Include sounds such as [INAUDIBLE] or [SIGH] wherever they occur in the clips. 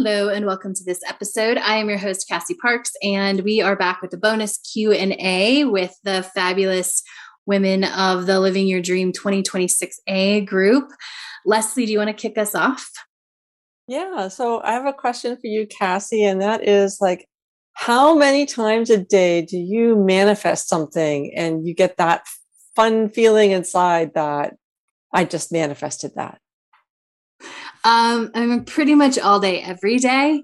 Hello and welcome to this episode. I am your host Cassie Parks and we are back with a bonus Q&A with the fabulous women of the Living Your Dream 2026A group. Leslie, do you want to kick us off? Yeah, so I have a question for you Cassie and that is like how many times a day do you manifest something and you get that fun feeling inside that I just manifested that? Um, I'm pretty much all day, every day,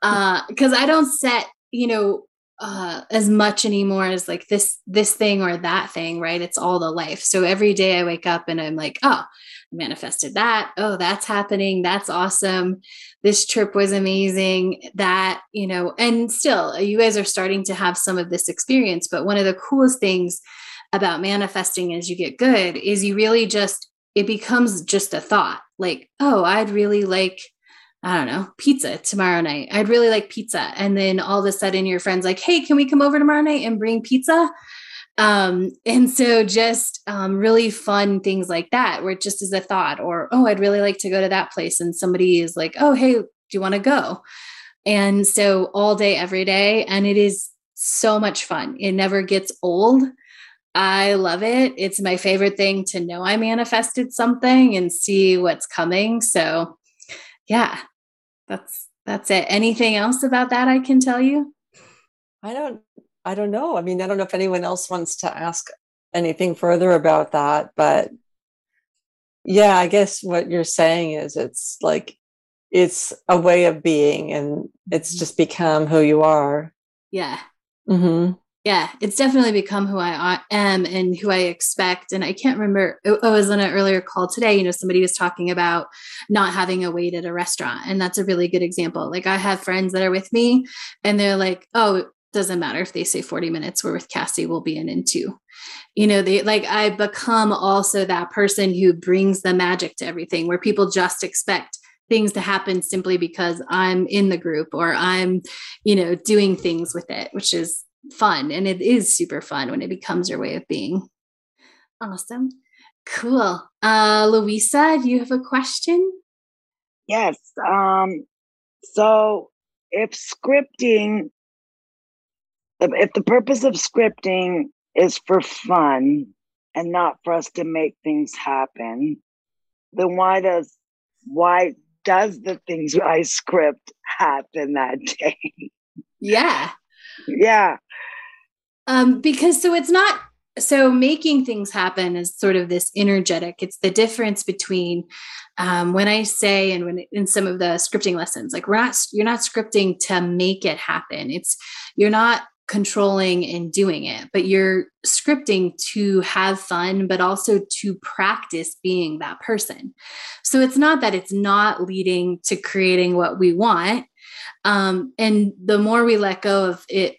because uh, I don't set, you know, uh, as much anymore as like this this thing or that thing, right? It's all the life. So every day I wake up and I'm like, oh, I manifested that. Oh, that's happening. That's awesome. This trip was amazing. That, you know, and still you guys are starting to have some of this experience. But one of the coolest things about manifesting as you get good is you really just it becomes just a thought like, oh, I'd really like, I don't know, pizza tomorrow night. I'd really like pizza. And then all of a sudden your friend's like, hey, can we come over tomorrow night and bring pizza? Um, and so just um, really fun things like that, where it just is a thought, or oh, I'd really like to go to that place. And somebody is like, oh, hey, do you want to go? And so all day, every day. And it is so much fun. It never gets old. I love it. It's my favorite thing to know I manifested something and see what's coming. So, yeah, that's that's it. Anything else about that I can tell you? I don't I don't know. I mean, I don't know if anyone else wants to ask anything further about that, but yeah, I guess what you're saying is it's like it's a way of being and it's mm-hmm. just become who you are. Yeah. Mhm yeah, it's definitely become who I am and who I expect. And I can't remember, I was on an earlier call today, you know, somebody was talking about not having a wait at a restaurant. And that's a really good example. Like I have friends that are with me and they're like, oh, it doesn't matter if they say 40 minutes, we're with Cassie, we'll be in in two. You know, they like I become also that person who brings the magic to everything where people just expect things to happen simply because I'm in the group or I'm, you know, doing things with it, which is fun and it is super fun when it becomes your way of being. Awesome. Cool. Uh Louisa, do you have a question? Yes. Um so if scripting if the purpose of scripting is for fun and not for us to make things happen, then why does why does the things I script happen that [LAUGHS] day? Yeah. Yeah. Um, because so it's not so making things happen is sort of this energetic it's the difference between um, when i say and when in some of the scripting lessons like we're not you're not scripting to make it happen. It's you're not controlling and doing it but you're scripting to have fun but also to practice being that person. So it's not that it's not leading to creating what we want um, and the more we let go of it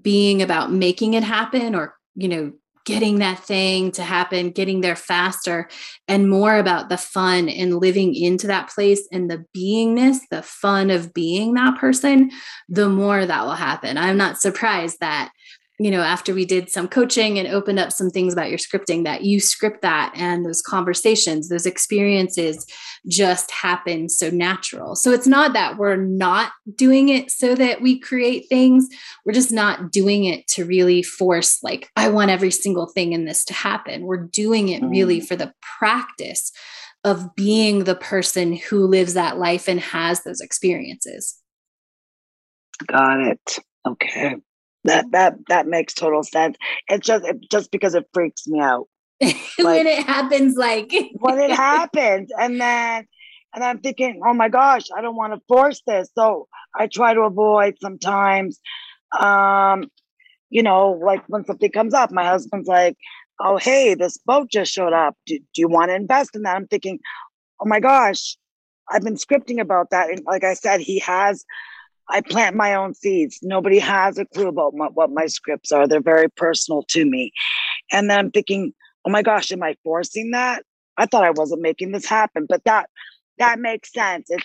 being about making it happen or, you know, getting that thing to happen, getting there faster, and more about the fun and living into that place and the beingness, the fun of being that person, the more that will happen. I'm not surprised that you know, after we did some coaching and opened up some things about your scripting, that you script that and those conversations, those experiences just happen so natural. So it's not that we're not doing it so that we create things. We're just not doing it to really force, like, I want every single thing in this to happen. We're doing it really mm. for the practice of being the person who lives that life and has those experiences. Got it. Okay. That that that makes total sense. It's just it, just because it freaks me out [LAUGHS] like, when it happens, like [LAUGHS] when it happens, and then and I'm thinking, oh my gosh, I don't want to force this, so I try to avoid sometimes. Um, you know, like when something comes up, my husband's like, "Oh, hey, this boat just showed up. Do, do you want to invest in that?" I'm thinking, oh my gosh, I've been scripting about that, and like I said, he has I plant my own seeds. Nobody has a clue about my, what my scripts are. They're very personal to me. And then I'm thinking, oh my gosh, am I forcing that? I thought I wasn't making this happen, but that that makes sense. It's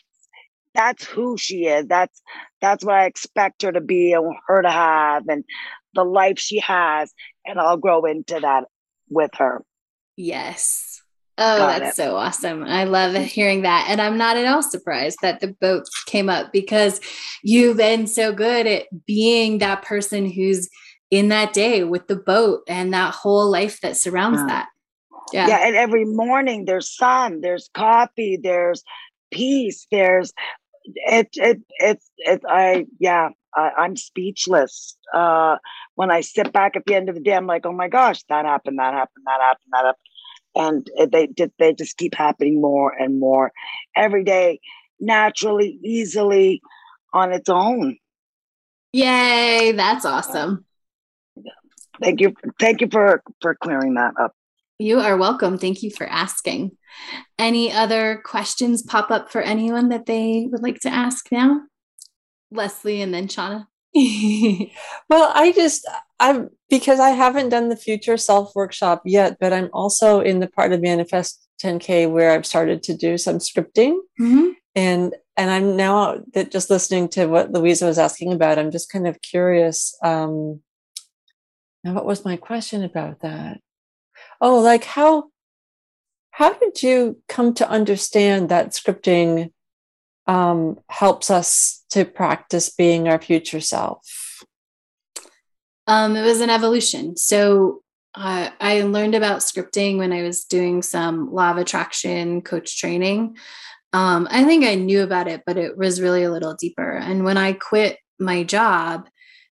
that's who she is. That's that's what I expect her to be and her to have and the life she has. And I'll grow into that with her. Yes. Oh, Got that's it. so awesome. I love [LAUGHS] hearing that. And I'm not at all surprised that the boat came up because you've been so good at being that person who's in that day with the boat and that whole life that surrounds that. Yeah. Yeah. And every morning there's sun, there's coffee, there's peace, there's it it it's it I yeah, I, I'm speechless. Uh when I sit back at the end of the day, I'm like, oh my gosh, that happened, that happened, that happened, that happened and eh, they did they just keep happening more and more every day naturally easily on its own. Yay that's awesome. Thank you thank you for for clearing that up. You are welcome. Thank you for asking. Any other questions pop up for anyone that they would like to ask now? Leslie and then shauna [LAUGHS] well, I just I'm because I haven't done the future self workshop yet, but I'm also in the part of Manifest 10K where I've started to do some scripting. Mm-hmm. And and I'm now that just listening to what Louisa was asking about, I'm just kind of curious. Um, now, what was my question about that? Oh, like how how did you come to understand that scripting um, helps us to practice being our future self? Um, it was an evolution. So uh, I learned about scripting when I was doing some law of attraction coach training. Um, I think I knew about it, but it was really a little deeper. And when I quit my job,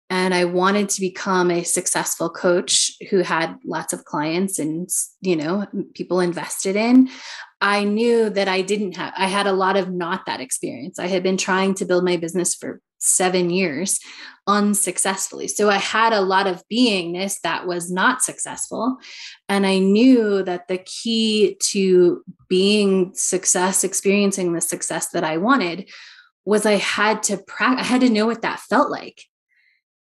and I wanted to become a successful coach who had lots of clients and you know people invested in I knew that I didn't have, I had a lot of not that experience. I had been trying to build my business for seven years unsuccessfully. So I had a lot of beingness that was not successful. And I knew that the key to being success, experiencing the success that I wanted, was I had to practice, I had to know what that felt like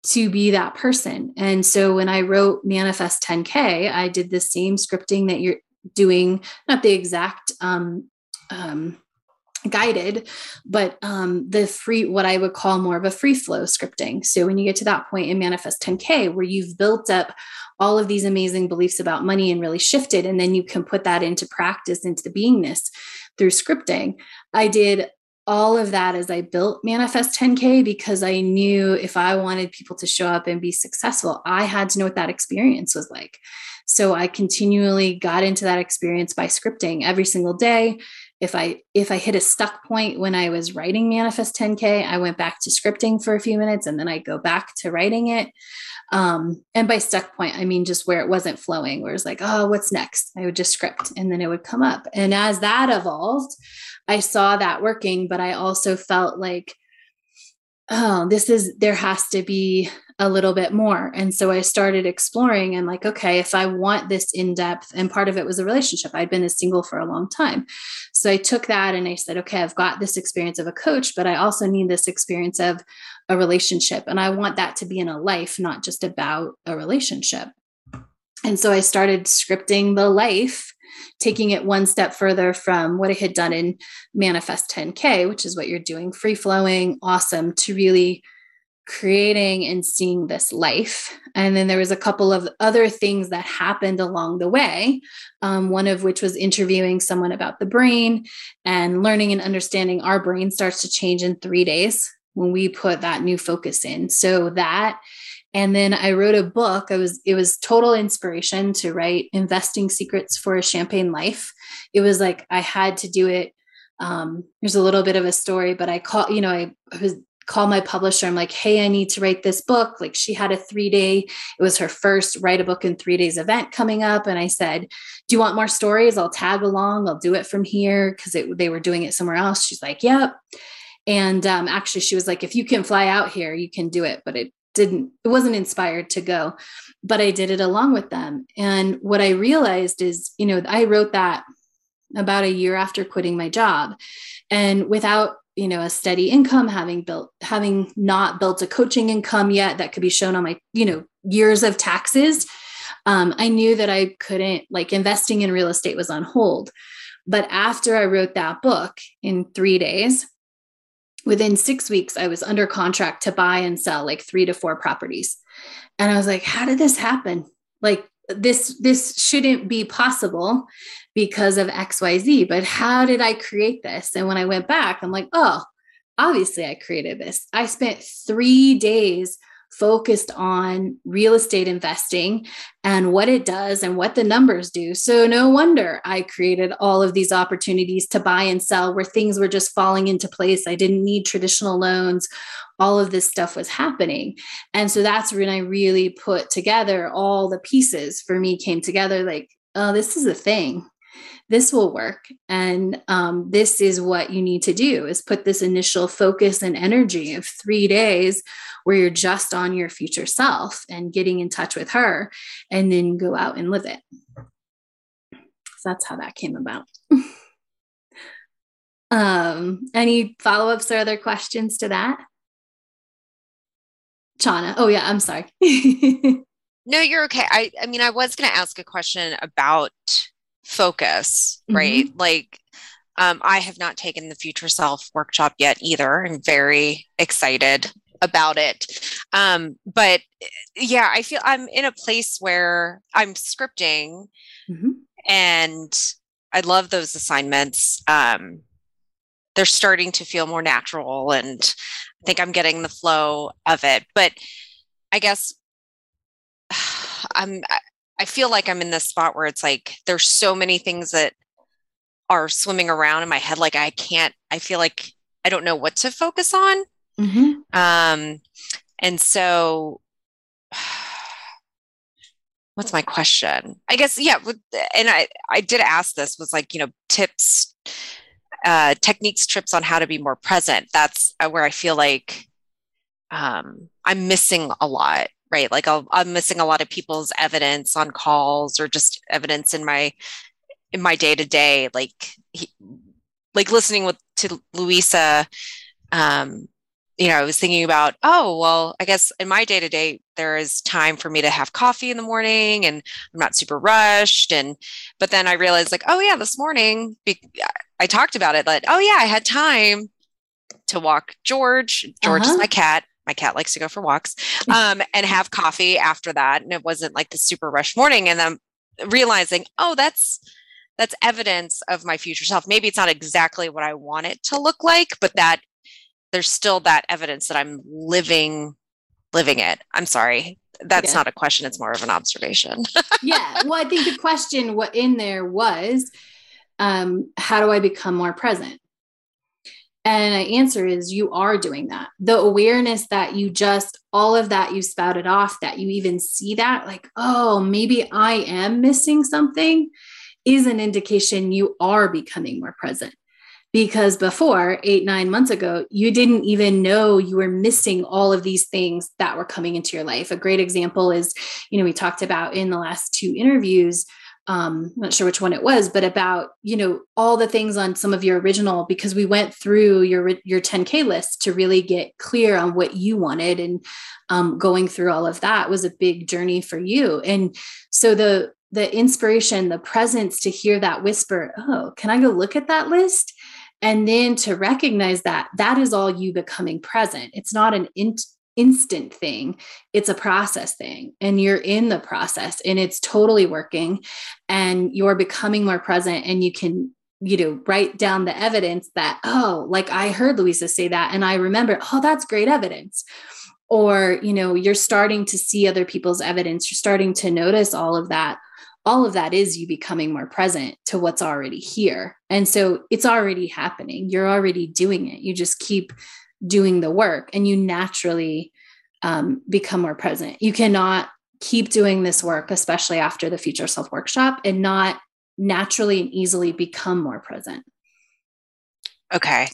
to be that person. And so when I wrote Manifest 10K, I did the same scripting that you're doing not the exact um, um, guided, but um, the free, what I would call more of a free flow scripting. So when you get to that point in Manifest 10K, where you've built up all of these amazing beliefs about money and really shifted, and then you can put that into practice, into the beingness through scripting. I did all of that as I built Manifest 10K because I knew if I wanted people to show up and be successful, I had to know what that experience was like. So I continually got into that experience by scripting every single day. If I if I hit a stuck point when I was writing Manifest 10K, I went back to scripting for a few minutes and then I go back to writing it. Um, and by stuck point, I mean just where it wasn't flowing, where it's like, oh, what's next? I would just script and then it would come up. And as that evolved, I saw that working, but I also felt like, oh, this is, there has to be a little bit more. And so I started exploring and like, okay, if I want this in depth, and part of it was a relationship, I'd been a single for a long time. So I took that and I said, okay, I've got this experience of a coach, but I also need this experience of a relationship. And I want that to be in a life, not just about a relationship. And so I started scripting the life taking it one step further from what I had done in Manifest 10K, which is what you're doing, free flowing, awesome, to really creating and seeing this life. And then there was a couple of other things that happened along the way. Um, one of which was interviewing someone about the brain and learning and understanding our brain starts to change in three days when we put that new focus in. So that and then I wrote a book. I was it was total inspiration to write Investing Secrets for a Champagne Life. It was like I had to do it. Um, there's a little bit of a story, but I call you know I, I was call my publisher. I'm like, hey, I need to write this book. Like she had a three day, it was her first write a book in three days event coming up. And I said, do you want more stories? I'll tag along. I'll do it from here because they were doing it somewhere else. She's like, yep. And um, actually, she was like, if you can fly out here, you can do it. But it didn't, it wasn't inspired to go. But I did it along with them. And what I realized is, you know, I wrote that about a year after quitting my job. And without you know a steady income having built having not built a coaching income yet that could be shown on my you know years of taxes um, i knew that i couldn't like investing in real estate was on hold. But after i wrote that book in three days within six weeks i was under contract to buy and sell like three to four properties. And i was like how did this happen? Like this this shouldn't be possible because of xyz but how did i create this? And when i went back i'm like oh obviously i created this. I spent 3 days focused on real estate investing and what it does and what the numbers do. So, no wonder I created all of these opportunities to buy and sell where things were just falling into place. I didn't need traditional loans. All of this stuff was happening. And so that's when I really put together all the pieces for me came together like, oh, this is a thing this will work. And um, this is what you need to do is put this initial focus and energy of three days where you're just on your future self and getting in touch with her and then go out and live it. So that's how that came about. [LAUGHS] Um, any follow-ups or other questions to that? Shauna. Oh yeah i'm sorry. [LAUGHS] No you're okay. I i mean i was going to ask a question about focus, mm-hmm. right? Like, um, I have not taken the Future Self workshop yet either. I'm very excited about it. Um, but yeah, I feel I'm in a place where I'm scripting mm-hmm. and I love those assignments. Um, they're starting to feel more natural and I think I'm getting the flow of it. But I guess [SIGHS] I'm I feel like I'm in this spot where it's like there's so many things that are swimming around in my head. Like I can't, I feel like I don't know what to focus on. Mm-hmm. Um, and so [SIGHS] what's my question? I guess, yeah. And I, I did ask this was like, you know, tips, uh, techniques, trips on how to be more present. That's uh, where I feel like, um, I'm missing a lot right? Like i am missing a lot of people's evidence on calls or just evidence in my in my day to day like he, like listening with to louisa um you know i was thinking about oh well i guess in my day to day there is time for me to have coffee in the morning and i'm not super rushed and but then i realized like oh yeah this morning i talked about it like oh yeah i had time to walk george. George uh-huh. is my cat my cat likes to go for walks [LAUGHS] um, and have coffee after that and it wasn't like the super rush morning and then realizing oh that's that's evidence of my future self. Maybe it's not exactly what i want it to look like but that there's still that evidence that i'm living living it. I'm sorry. That's yeah. not a question it's more of an observation. [LAUGHS] Yeah. Well i think the question what in there was um, how do i become more present and the answer is you are doing that. The awareness that you just, all of that you spouted off, that you even see that, like, oh, maybe I am missing something, is an indication you are becoming more present. Because before, eight, nine months ago, you didn't even know you were missing all of these things that were coming into your life. A great example is, you know, we talked about in the last two interviews um I'm not sure which one it was but about you know all the things on some of your original because we went through your your 10k list to really get clear on what you wanted and um, going through all of that was a big journey for you. And so the the inspiration the presence to hear that whisper oh can i go look at that list? and then to recognize that that is all you becoming present. It's not an in, instant thing it's a process thing and you're in the process and it's totally working and you're becoming more present and you can you know write down the evidence that oh like i heard louisa say that and i remember oh that's great evidence. Or you know you're starting to see other people's evidence you're starting to notice all of that. All of that is you becoming more present to what's already here and so it's already happening. You're already doing it. You just keep doing the work and you naturally um, become more present. You cannot keep doing this work, especially after the Future Self Workshop, and not naturally and easily become more present. Okay.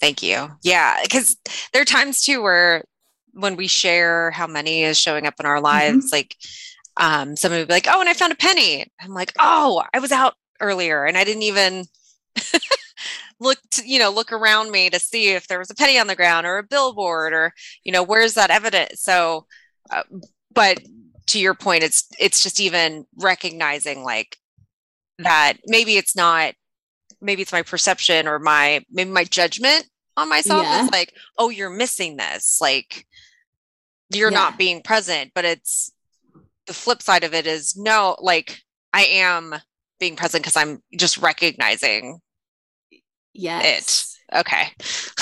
Thank you. Yeah. Because there are times too where when we share how money is showing up in our mm-hmm. lives, mm-hmm. like um, somebody would be like, Oh, and I found a penny. I'm like, Oh, I was out earlier and I didn't even look to, you know look around me to see if there was a penny on the ground or a billboard or you know where's that evidence so uh, but to your point it's it's just even recognizing like that maybe it's not maybe it's my perception or my maybe my judgment on myself Yeah. is like oh you're missing this like you're Yeah. not being present but it's the flip side of it is no like i am being present because i'm just recognizing Yes. okay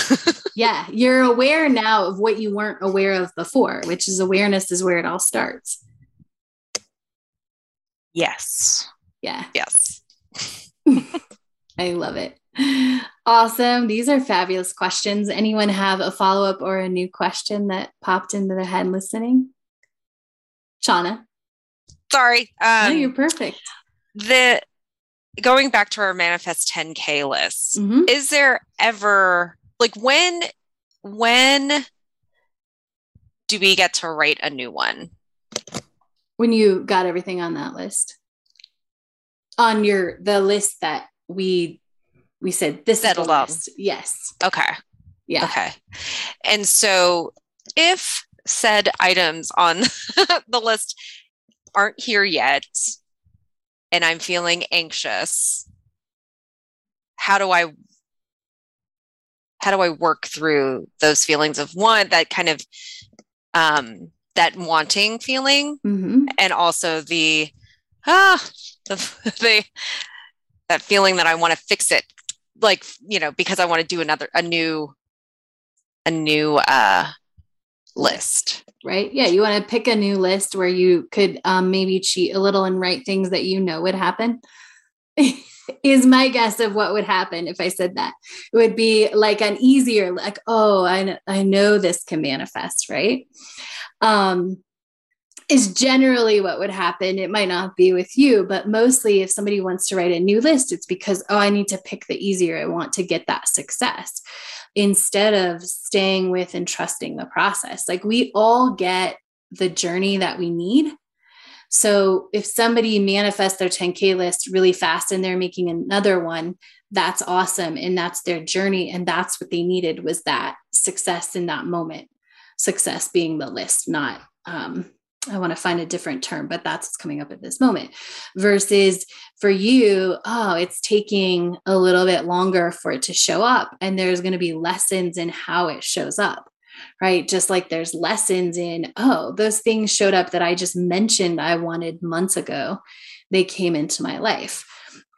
[LAUGHS] Yeah. You're aware now of what you weren't aware of before, which is awareness is where it all starts. yes Yeah. yes [LAUGHS] I love it. Awesome. These are fabulous questions. Anyone have a follow up or a new question that popped into their head listening? Shauna, sorry no, um you're perfect. the going back to our manifest 10k list Mhm. is there ever like when when do we get to write a new one When you got everything on that list, on your the list that we we said this Settled is the list. Yes. okay Yeah. okay and so if said items on [LAUGHS] the list aren't here yet and i'm feeling anxious how do i how do i work through those feelings of want, that kind of um that wanting feeling? Hmm and also the ah the, [LAUGHS] the that feeling that I want to fix it like you know because I want to do another a new a new uh list Right. Yeah. You want to pick a new list where you could um, maybe cheat a little and write things that you know would happen. [LAUGHS] is my guess of what would happen if I said that. It would be like an easier, like, oh, I, I know this can manifest, right? Um, is generally what would happen. It might not be with you, but mostly if somebody wants to write a new list, it's because, oh, I need to pick the easier. I want to get that success instead of staying with and trusting the process. Like we all get the journey that we need. So if somebody manifests their 10K list really fast and they're making another one, that's awesome. And that's their journey. And that's what they needed was that success in that moment. Success being the list, not um, I want to find a different term, but that's what's coming up at this moment. Versus for you, oh, it's taking a little bit longer for it to show up. And there's going to be lessons in how it shows up, right? Just like there's lessons in, oh, those things showed up that I just mentioned I wanted months ago. They came into my life.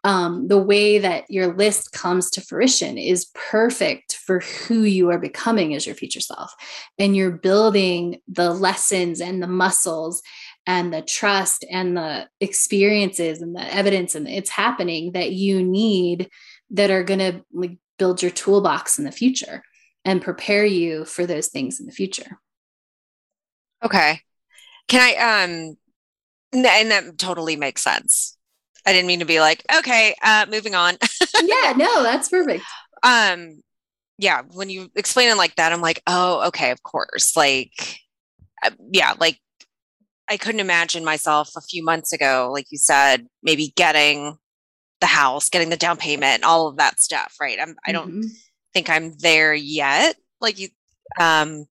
Um, the way that your list comes to fruition is perfect for who you are becoming as your future self. And you're building the lessons and the muscles and the trust and the experiences and the evidence and it's happening that you need that are going to like build your toolbox in the future and prepare you for those things in the future. Okay. Can I um and that totally makes sense. I didn't mean to be like, okay, uh moving on. [LAUGHS] yeah, no, that's perfect. um yeah, when you explain it like that, I'm like, oh, okay, of course. Like uh, yeah, like I couldn't imagine myself a few months ago, like you said, maybe getting the house, getting the down payment, all of that stuff, right? I'm I don't Mhm. think I'm there yet. Like you, um,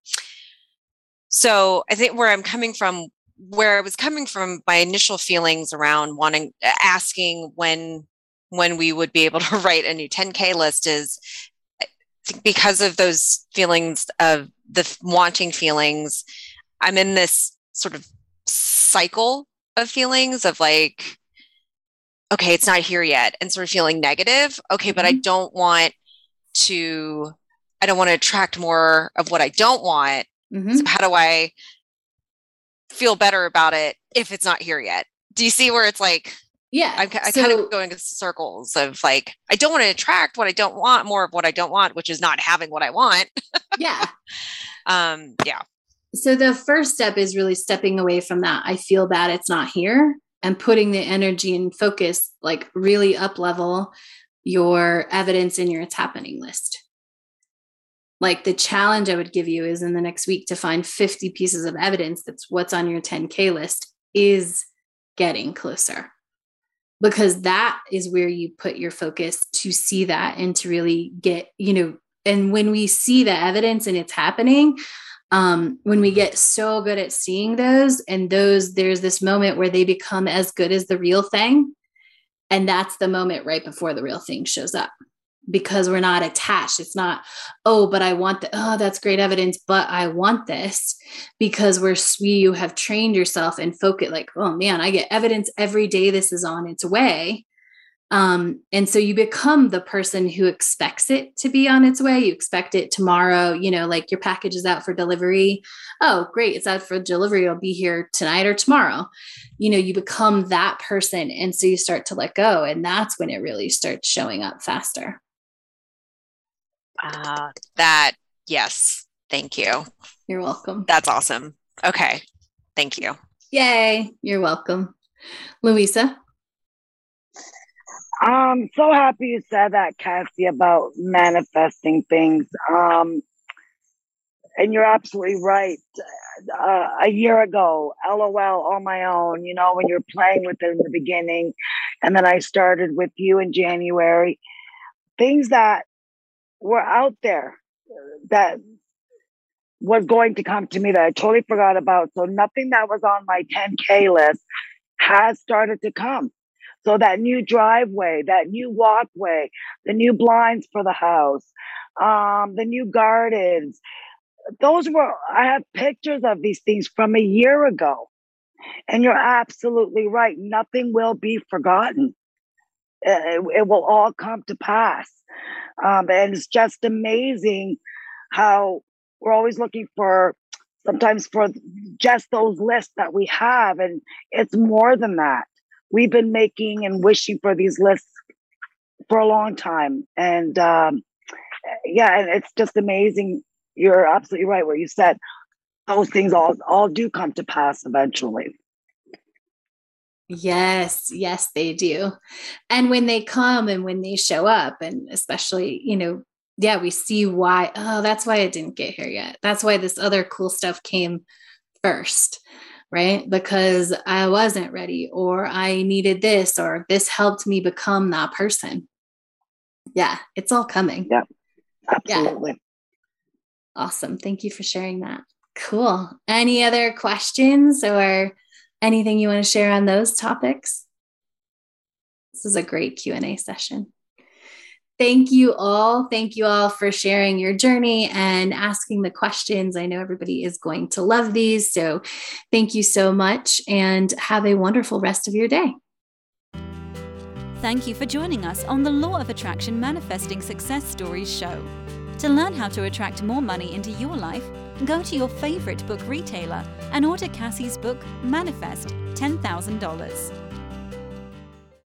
so I think where I'm coming from, where I was coming from, my initial feelings around wanting, asking when, when we would be able to [LAUGHS] write a new 10K list is because of those feelings of the wanting feelings, I'm in this sort of cycle of feelings of like, okay, it's not here yet, and sort of feeling negative. Okay, but I don't want to I don't want to attract more of what I don't want. Mhm. So how do I feel better about it if it's not here yet? Do you see where it's like Yeah. I'm, ki- I so- kind of going in circles of like I don't want to attract what I don't want, more of what I don't want, which is not having what I want. [LAUGHS] yeah. Um, yeah, So the first step is really stepping away from that. I feel bad it's not here and putting the energy and focus like really up level your evidence in your it's happening list. Like the challenge I would give you is in the next week to find 50 pieces of evidence that's what's on your 10K list is getting closer. because that is where you put your focus to see that and to really get, you know, and when we see the evidence and it's happening, um, when we get so good at seeing those and those, there's this moment where they become as good as the real thing. And that's the moment right before the real thing shows up because we're not attached. It's not, oh, but I want the, oh, that's great evidence, but I want this because we're, you have trained yourself and focus like, oh man, I get evidence every day this is on its way. Um, and so you become the person who expects it to be on its way. You expect it tomorrow, you know, like your package is out for delivery. Oh, great, it's out for delivery. It'll be here tonight or tomorrow. You know, you become that person. And so you start to let go. And that's when it really starts showing up faster. Uh, that, yes. Thank you. You're welcome. That's awesome. Okay. Thank you. Yay. You're welcome. Louisa? I'm so happy you said that, Cassie, about manifesting things. Um, and you're absolutely right. Uh, a year ago, LOL on my own, you know, when you're playing with it in the beginning, and then I started with you in January, things that were out there that was going to come to me that I totally forgot about. So nothing that was on my 10K list has started to come. So that new driveway, that new walkway, the new blinds for the house, um, the new gardens, those were, I have pictures of these things from a year ago. And you're absolutely right. Nothing will be forgotten. It, it will all come to pass. Um, and it's just amazing how we're always looking for sometimes for just those lists that we have. And it's more than that we've been making and wishing for these lists for a long time. And um, yeah, and it's just amazing. You're absolutely right where you said those things all all do come to pass eventually. Yes, yes, they do. And when they come and when they show up, and especially, you know, yeah, we see why, oh, that's why it didn't get here yet. That's why this other cool stuff came first right? Because I wasn't ready, or I needed this, or this helped me become that person. Yeah, it's all coming. Yeah, absolutely. Yeah. Awesome. Thank you for sharing that. Cool. Any other questions or anything you want to share on those topics? This is a great Q&A session thank you all. Thank you all for sharing your journey and asking the questions. I know everybody is going to love these. So thank you so much and have a wonderful rest of your day. Thank you for joining us on the Law of Attraction Manifesting Success Stories show. To learn how to attract more money into your life, go to your favorite book retailer and order Cassie's book, Manifest $10,000.